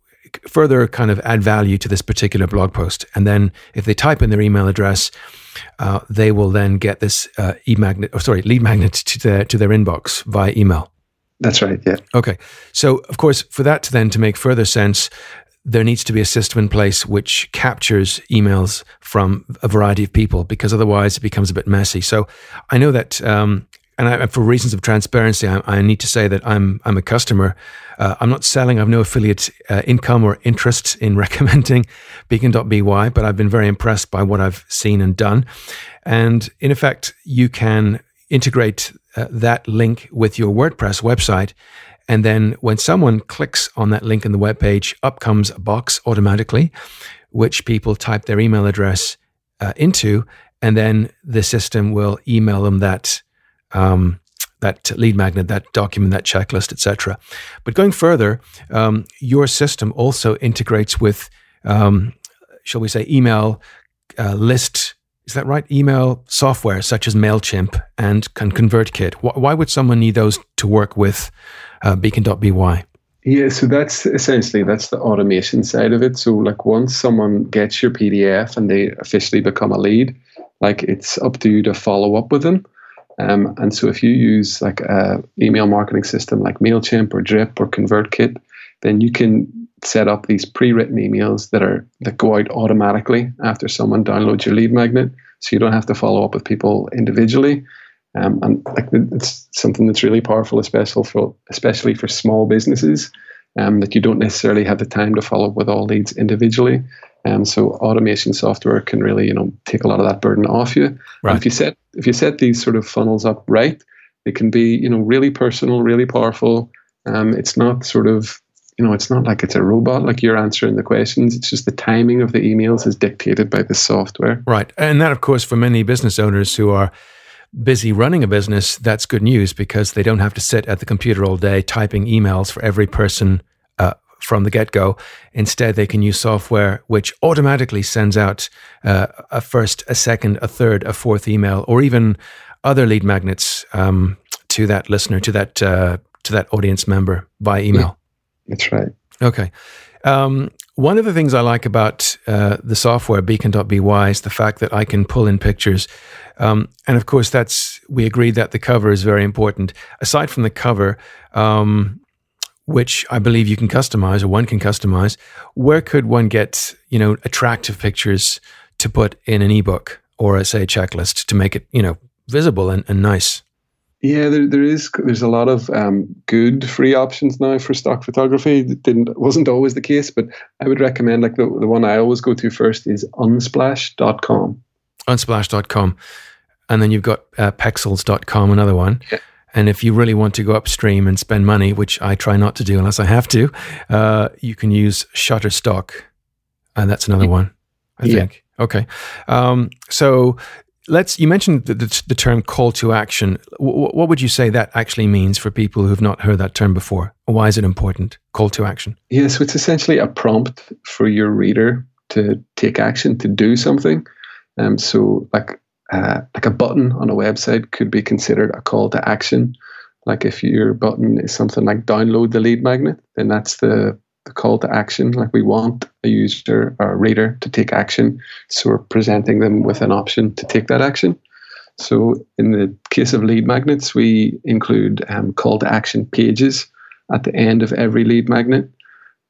[SPEAKER 1] further kind of add value to this particular blog post. And then if they type in their email address, uh, they will then get this uh, e-magnet, or sorry, lead magnet to their to their inbox via email.
[SPEAKER 3] That's right. Yeah.
[SPEAKER 1] Okay. So, of course, for that to then to make further sense, there needs to be a system in place which captures emails from a variety of people because otherwise it becomes a bit messy. So I know that, um, and I, for reasons of transparency, I, I, need to say that I'm I'm a customer. Uh, I'm not selling. I have no affiliate uh, income or interest in recommending Beacon.by, but I've been very impressed by what I've seen and done. And in effect, you can integrate uh, that link with your WordPress website. And then when someone clicks on that link in the web page, up comes a box automatically, which people type their email address uh, into, and then the system will email them that um, that lead magnet, that document, that checklist, etc. But going further, um, your system also integrates with, um, shall we say, email uh, list. Is that right? Email software such as Mailchimp and ConvertKit. Why would someone need those to work with uh, Beacon.by?
[SPEAKER 3] Yeah, so that's essentially that's the automation side of it. So like once someone gets your PDF and they officially become a lead, like it's up to you to follow up with them. Um, and so if you use like a email marketing system like MailChimp or Drip or ConvertKit, then you can set up these pre-written emails that are that go out automatically after someone downloads your lead magnet. So you don't have to follow up with people individually. Um, and like it's something that's really powerful, especially for especially for small businesses, um, that you don't necessarily have the time to follow up with all leads individually. Um, so automation software can really, you know, take a lot of that burden off you. Right. if you set if you set these sort of funnels up right, it can be, you know, really personal, really powerful. Um, it's not sort of, you know, it's not like it's a robot, like you're answering the questions. It's just the timing of the emails is dictated by the software.
[SPEAKER 1] Right, and that, of course, for many business owners who are busy running a business, that's good news because they don't have to sit at the computer all day typing emails for every person uh, from the get go. Instead, they can use software which automatically sends out uh, a first, a second, a third, a fourth email, or even other lead magnets um, to that listener, to that uh, to that audience member by email.
[SPEAKER 3] Yeah, that's right.
[SPEAKER 1] Okay. Um, one of the things I like about uh, the software Beacon.by is the fact that I can pull in pictures. Um, and of course, that's we agreed that the cover is very important. Aside from the cover, um, which I believe you can customize or one can customize. Where could one get, you know, attractive pictures to put in an ebook or a, say checklist to make it, you know, visible and, and nice?
[SPEAKER 3] Yeah, there, there is. There's a lot of um, good free options now for stock photography. It didn't wasn't always the case, but I would recommend like the, the one I always go to first is unsplash.com.
[SPEAKER 1] Unsplash.com. And then you've got uh, pexels.com, another one. Yeah. And if you really want to go upstream and spend money, which I try not to do unless I have to, uh, you can use Shutterstock. And that's another one, I yeah. think. Okay. Um, so let's, you mentioned the, the, the, term call to action. W- what would you say that actually means for people who've not heard that term before? Why is it important? Call to action.
[SPEAKER 3] Yeah, so it's essentially a prompt for your reader to take action, to do something. Um, so, like uh, like a button on a website could be considered a call to action. Like if your button is something like download the lead magnet, then that's the, the call to action. Like we want a user or a reader to take action. So we're presenting them with an option to take that action. So in the case of lead magnets, we include um, call to action pages at the end of every lead magnet.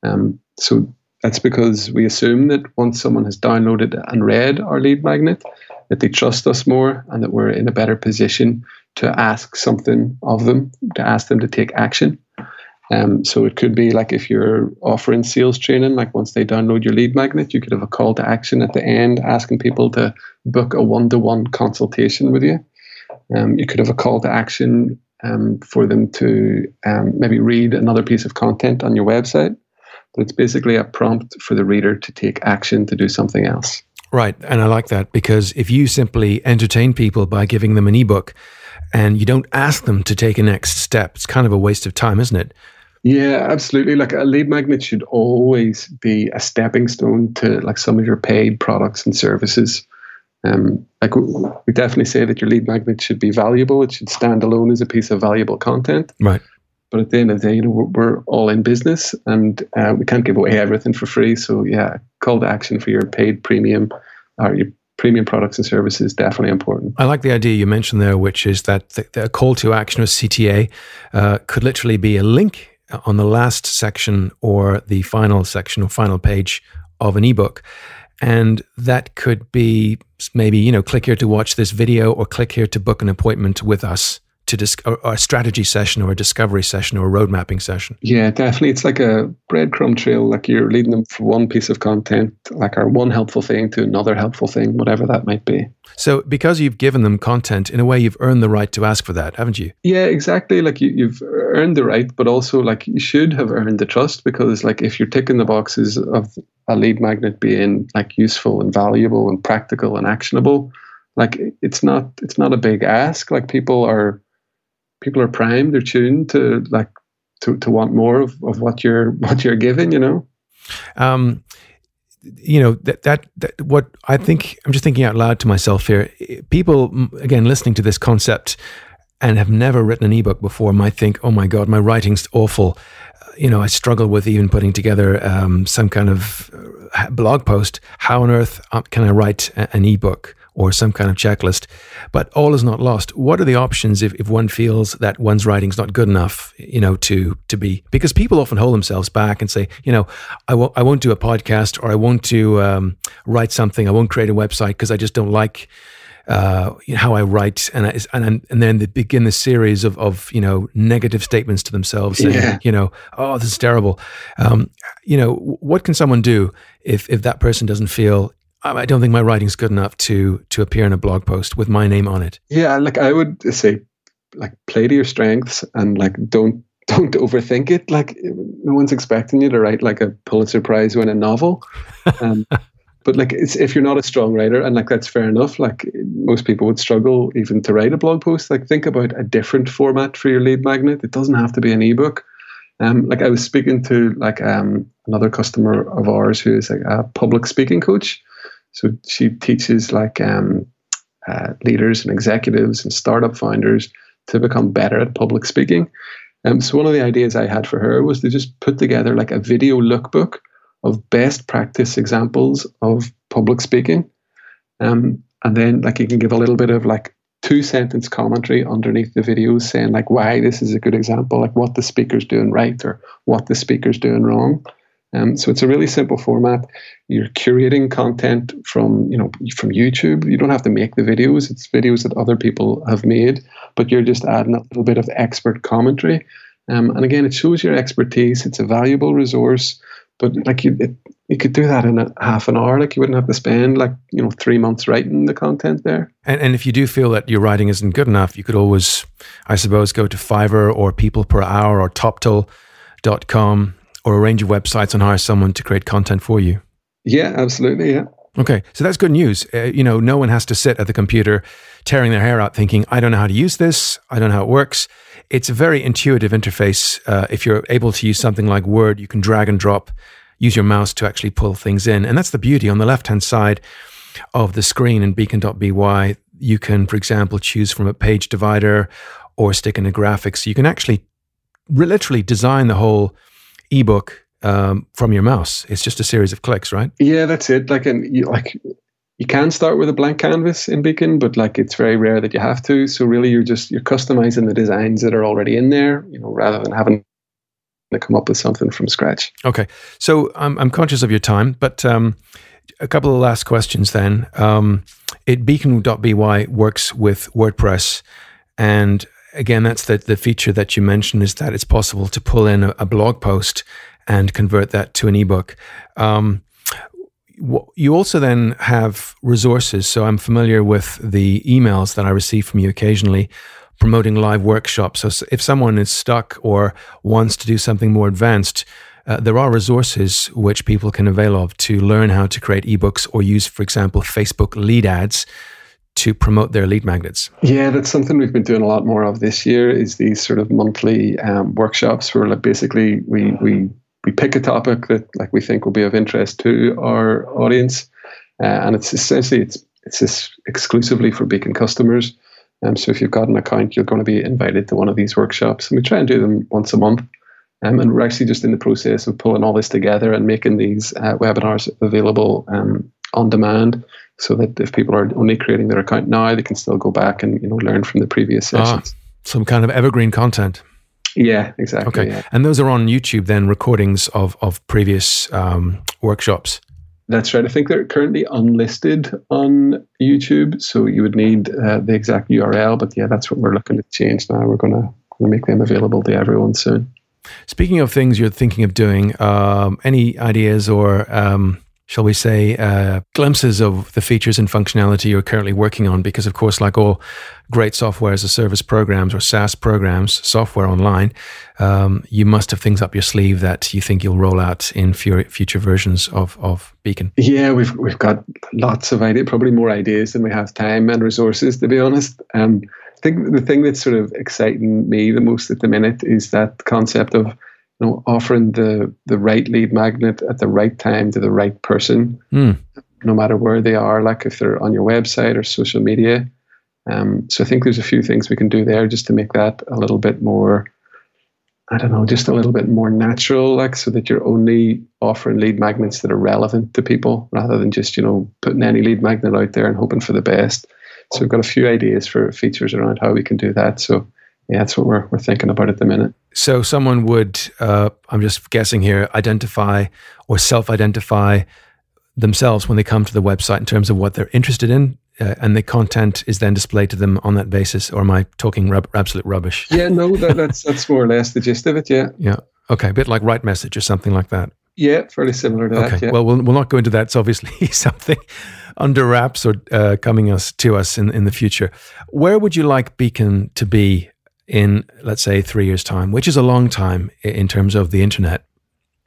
[SPEAKER 3] Um, so that's because we assume that once someone has downloaded and read our lead magnet, that they trust us more and that we're in a better position to ask something of them, to ask them to take action. Um, so it could be like if you're offering sales training, like once they download your lead magnet, you could have a call to action at the end asking people to book a one to one consultation with you. Um, you could have a call to action um, for them to um, maybe read another piece of content on your website. But it's basically a prompt for the reader to take action to do something else.
[SPEAKER 1] Right. And I like that because if you simply entertain people by giving them an ebook and you don't ask them to take a next step, it's kind of a waste of time, isn't it?
[SPEAKER 3] Yeah, absolutely. Like a lead magnet should always be a stepping stone to like some of your paid products and services. Um, like we definitely say that your lead magnet should be valuable. It should stand alone as a piece of valuable content.
[SPEAKER 1] Right.
[SPEAKER 3] But at the end of the day, you know, we're, we're all in business and uh, we can't give away everything for free. So yeah, call to action for your paid premium or your premium products and services definitely important.
[SPEAKER 1] I like the idea you mentioned there, which is that the, the call to action or CTA uh, could literally be a link Uh, on the last section or the final section or final page of an ebook. And that could be maybe, you know, click here to watch this video or click here to book an appointment with us to dis- a strategy session or a discovery session or a road mapping session.
[SPEAKER 3] Yeah, definitely. It's like a breadcrumb trail. Like you're leading them from one piece of content, like our one helpful thing to another helpful thing, whatever that might be.
[SPEAKER 1] So, because you've given them content, in a way, you've earned the right to ask for that, haven't you?
[SPEAKER 3] Yeah, exactly. Like you, you've earned the right, but also like you should have earned the trust because, like, if you're ticking the boxes of a lead magnet being like useful and valuable and practical and actionable, like it's not it's not a big ask. Like people are people are primed, they're tuned to like to, to want more of, of what you're what you're giving, you know. Um,
[SPEAKER 1] you know that, that that what I think I'm just thinking out loud to myself here. People again listening to this concept and have never written an ebook before might think, "Oh my god, my writing's awful." Uh, you know, I struggle with even putting together um, some kind of uh, blog post. How on earth uh, can I write an ebook? Or some kind of checklist. But all is not lost. What are the options if, if one feels that one's writing's not good enough, you know, to to be because people often hold themselves back and say, you know, I won't I won't do a podcast or I won't do um, write something, I won't create a website because I just don't like uh, how I write, and I, and and then they begin the series of of you know negative statements to themselves, saying, yeah. you know, oh, this is terrible. Um, you know, what can someone do if if that person doesn't feel I don't think my writing's good enough to to appear in a blog post with my name on it.
[SPEAKER 3] Yeah, like I would say, like play to your strengths and like don't don't overthink it. Like no one's expecting you to write like a Pulitzer Prize winning novel. Um, but like if you're not a strong writer and like that's fair enough like most people would struggle even to write a blog post like think about a different format for your lead magnet it doesn't have to be an ebook um, like i was speaking to like um, another customer of ours who is like a public speaking coach so she teaches like um, uh, leaders and executives and startup founders to become better at public speaking. Um, so one of the ideas I had for her was to just put together like a video lookbook of best practice examples of public speaking. Um, and then like you can give a little bit of like two sentence commentary underneath the videos saying like why this is a good example, like what the speaker's doing right or what the speaker's doing wrong. Um, so it's a really simple format. You're curating content from you know from YouTube. You don't have to make the videos. It's videos that other people have made, but you're just adding a little bit of expert commentary. Um, and again, it shows your expertise. It's a valuable resource. But like you, it, you could do that in a half an hour. Like you wouldn't have to spend like you know three months writing the content there.
[SPEAKER 1] And, and if you do feel that your writing isn't good enough, you could always, I suppose, go to Fiverr or People Per Hour or Toptal.com or a range of websites and hire someone to create content for you.
[SPEAKER 3] Yeah, absolutely. Yeah.
[SPEAKER 1] Okay, so that's good news. Uh, you know, no one has to sit at the computer tearing their hair out thinking, I don't know how to use this, I don't know how it works. It's a very intuitive interface. Uh, if you're able to use something like Word, you can drag and drop, use your mouse to actually pull things in. And that's the beauty. On the left hand side of the screen in beacon.by, you can, for example, choose from a page divider or stick in a graphic. So you can actually literally design the whole ebook um, from your mouse. It's just a series of clicks, right?
[SPEAKER 3] Yeah, that's it. Like, and you, like you can start with a blank canvas in Beacon, but like it's very rare that you have to. So really, you're just you're customizing the designs that are already in there, you know, rather than having to come up with something from scratch.
[SPEAKER 1] Okay, so I'm I'm conscious of your time, but. Um, a couple of last questions then. Um, it beacon.by works with WordPress and again, that's the, the feature that you mentioned is that it's possible to pull in a, a blog post and convert that to an ebook. Um, you also then have resources. So I'm familiar with the emails that I receive from you occasionally promoting live workshops. So if someone is stuck or wants to do something more advanced, uh, there are resources which people can avail of to learn how to create ebooks or use, for example, Facebook lead ads to promote their lead magnets?
[SPEAKER 3] Yeah, that's something we've been doing a lot more of this year. Is these sort of monthly um, workshops where like basically we we we pick a topic that like we think will be of interest to our audience, uh, and it's essentially it's it's exclusively for Beacon customers. Um, so if you've got an account, you're going to be invited to one of these workshops, and we try and do them once a month. Um, and we're actually just in the process of pulling all this together and making these uh, webinars available um, on demand so that if people are only creating their account now, they can still go back and you know learn from the previous ah, sessions.
[SPEAKER 1] Ah, some kind of evergreen content.
[SPEAKER 3] Yeah, exactly.
[SPEAKER 1] Okay,
[SPEAKER 3] yeah.
[SPEAKER 1] and those are on YouTube then recordings of of previous um, workshops.
[SPEAKER 3] That's right. I think they're currently unlisted on YouTube, so you would need uh, the exact URL. But yeah, that's what we're looking to change now. We're going to make them available to everyone soon.
[SPEAKER 1] Speaking of things you're thinking of doing, um, any ideas or um, shall we say, uh, glimpses of the features and functionality you're currently working on. Because, of course, like all great software as a service programs or SaaS programs, software online, um, you must have things up your sleeve that you think you'll roll out in future versions of, of Beacon.
[SPEAKER 3] Yeah, we've we've got lots of ideas, probably more ideas than we have time and resources, to be honest. Um, I think the thing that's sort of exciting me the most at the minute is that concept of you know, offering the the right lead magnet at the right time to the right person, mm. no matter where they are, like if they're on your website or social media. Um, so I think there's a few things we can do there just to make that a little bit more, I don't know, just a little bit more natural, like so that you're only offering lead magnets that are relevant to people rather than just, you know, putting any lead magnet out there and hoping for the best. So we've got a few ideas for features around how we can do that. So yeah, that's what we're, we're thinking about at the minute.
[SPEAKER 1] So someone would, uh, I'm just guessing here, identify or self-identify themselves when they come to the website in terms of what they're interested in, uh, and the content is then displayed to them on that basis. Or am I talking rub- absolute rubbish?
[SPEAKER 3] Yeah, no, that, that's that's more or less the gist of it. Yeah.
[SPEAKER 1] Yeah. Okay, a bit like Right Message or something like that.
[SPEAKER 3] Yeah, fairly similar to
[SPEAKER 1] okay.
[SPEAKER 3] that. Yeah.
[SPEAKER 1] Well, well, we'll not go into that. It's obviously something under wraps or uh, coming us to us in, in the future. Where would you like Beacon to be in, let's say, three years' time, which is a long time in terms of the internet.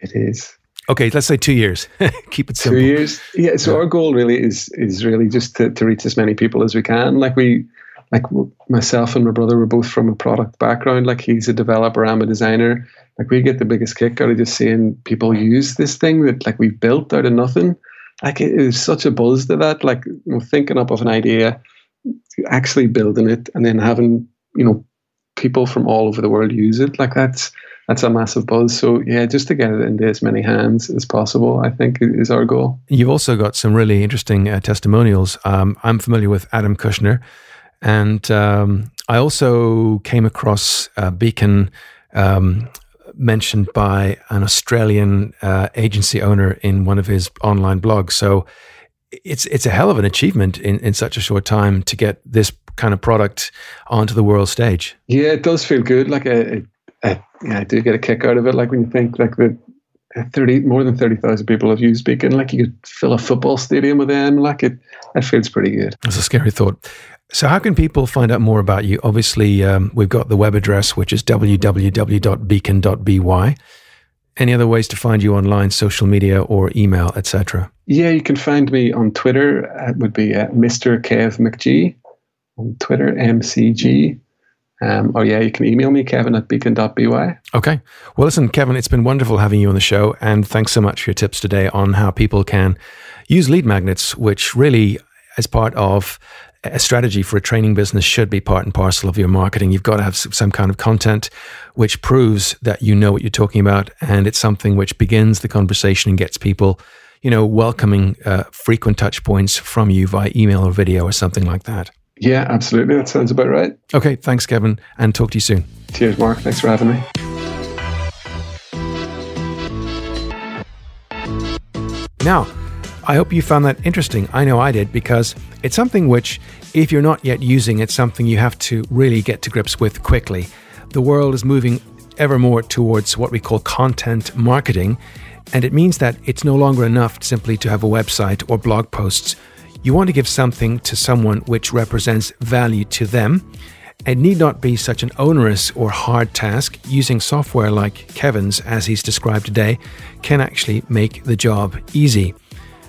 [SPEAKER 3] It is.
[SPEAKER 1] Okay, let's say two years. Keep it simple.
[SPEAKER 3] Two years. Yeah. So yeah. our goal really is is really just to, to reach as many people as we can. Like we, like myself and my brother were both from a product background. Like he's a developer, I'm a designer. Like we get the biggest kick out of just seeing people use this thing that like we've built out of nothing. Like it is such a buzz to that. Like thinking up of an idea, actually building it, and then having you know people from all over the world use it. Like that's that's a massive buzz. So yeah, just to get it into as many hands as possible, I think is our goal.
[SPEAKER 1] You've also got some really interesting uh, testimonials. Um, I'm familiar with Adam Kushner, and um, I also came across uh, Beacon. Um, mentioned by an Australian uh, agency owner in one of his online blogs. So it's it's a hell of an achievement in, in such a short time to get this kind of product onto the world stage.
[SPEAKER 3] Yeah, it does feel good. Like I, I, I do get a kick out of it. Like when you think like the thirty more than thirty thousand people have used Beacon. Like you could fill a football stadium with them. Like it, it feels pretty good.
[SPEAKER 1] That's a scary thought. So, how can people find out more about you? Obviously, um, we've got the web address, which is www.beacon.by. Any other ways to find you online, social media, or email, etc.?
[SPEAKER 3] Yeah, you can find me on Twitter. It would be uh, Mr. Kev McGee on Twitter, MCG. Um, or yeah, you can email me, kevin at beacon.by.
[SPEAKER 1] Okay. Well, listen, Kevin, it's been wonderful having you on the show. And thanks so much for your tips today on how people can use lead magnets, which really, as part of a strategy for a training business, should be part and parcel of your marketing. You've got to have some kind of content which proves that you know what you're talking about. And it's something which begins the conversation and gets people you know, welcoming uh, frequent touch points from you via email or video or something like that.
[SPEAKER 3] Yeah, absolutely. That sounds about right.
[SPEAKER 1] Okay. Thanks, Kevin, and talk to you soon.
[SPEAKER 3] Cheers, Mark. Thanks for having me.
[SPEAKER 1] Now, I hope you found that interesting. I know I did because it's something which, if you're not yet using, it's something you have to really get to grips with quickly. The world is moving ever more towards what we call content marketing, and it means that it's no longer enough simply to have a website or blog posts. You want to give something to someone which represents value to them. It need not be such an onerous or hard task. Using software like Kevin's, as he's described today, can actually make the job easy.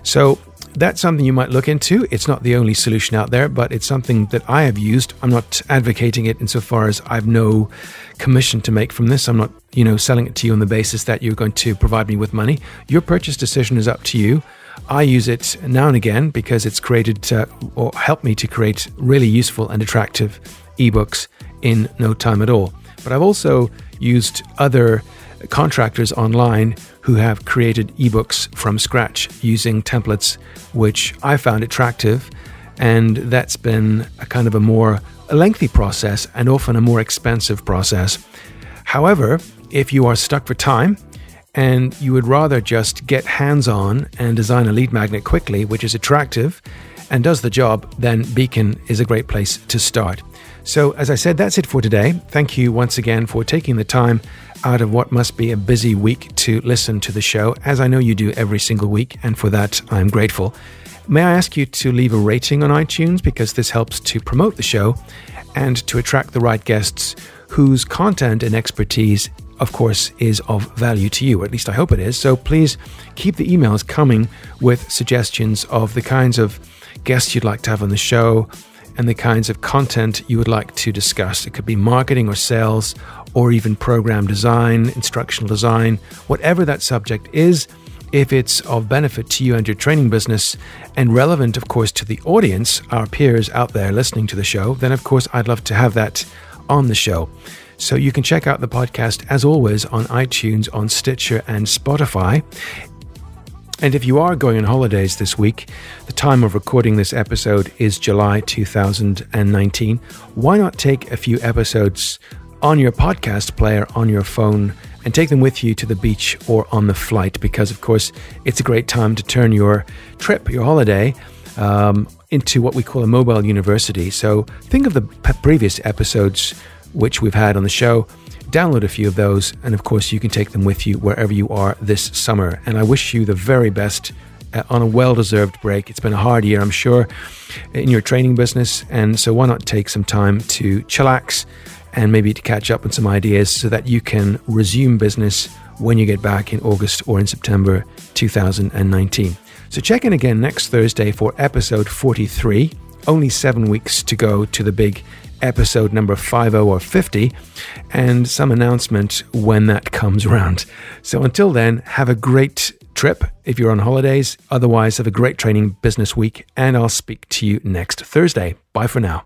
[SPEAKER 1] So, that's something you might look into. It's not the only solution out there, but it's something that I have used. I'm not advocating it insofar as I've no commission to make from this. I'm not, you know, selling it to you on the basis that you're going to provide me with money. Your purchase decision is up to you. I use it now and again because it's created uh, or helped me to create really useful and attractive ebooks in no time at all. But I've also used other contractors online who have created ebooks from scratch using templates which I found attractive. And that's been a kind of a more lengthy process and often a more expensive process. However, if you are stuck for time and you would rather just get hands on and design a lead magnet quickly, which is attractive and does the job, then Beacon is a great place to start. So, as I said, that's it for today. Thank you once again for taking the time out of what must be a busy week to listen to the show, as I know you do every single week, and for that I'm grateful. May I ask you to leave a rating on iTunes because this helps to promote the show and to attract the right guests whose content and expertise, of course, is of value to you. At least I hope it is. So please keep the emails coming with suggestions of the kinds of guests you'd like to have on the show and the kinds of content you would like to discuss. It could be marketing or sales or even program design, instructional design, whatever that subject is. If it's of benefit to you and your training business and relevant, of course, to the audience, our peers out there listening to the show, then of course I'd love to have that on the show. So you can check out the podcast as always on iTunes, on Stitcher, and Spotify. And if you are going on holidays this week, the time of recording this episode is July 2019. Why not take a few episodes on your podcast player on your phone and take them with you to the beach or on the flight? Because, of course, it's a great time to turn your trip, your holiday, um, into what we call a mobile university. So think of the previous episodes which we've had on the show download a few of those, and of course, you can take them with you wherever you are this summer. And I wish you the very best uh, on a well deserved break. It's been a hard year, I'm sure, in your training business. And so, why not take some time to chillax and maybe to catch up on some ideas so that you can resume business when you get back in August or in September 2019. So, check in again next Thursday for episode 43. Only seven weeks to go to the big episode number 50 or 50 and some announcement when that comes around. So until then, have a great trip if you're on holidays. Otherwise, have a great training business week, and I'll speak to you next Thursday. Bye for now.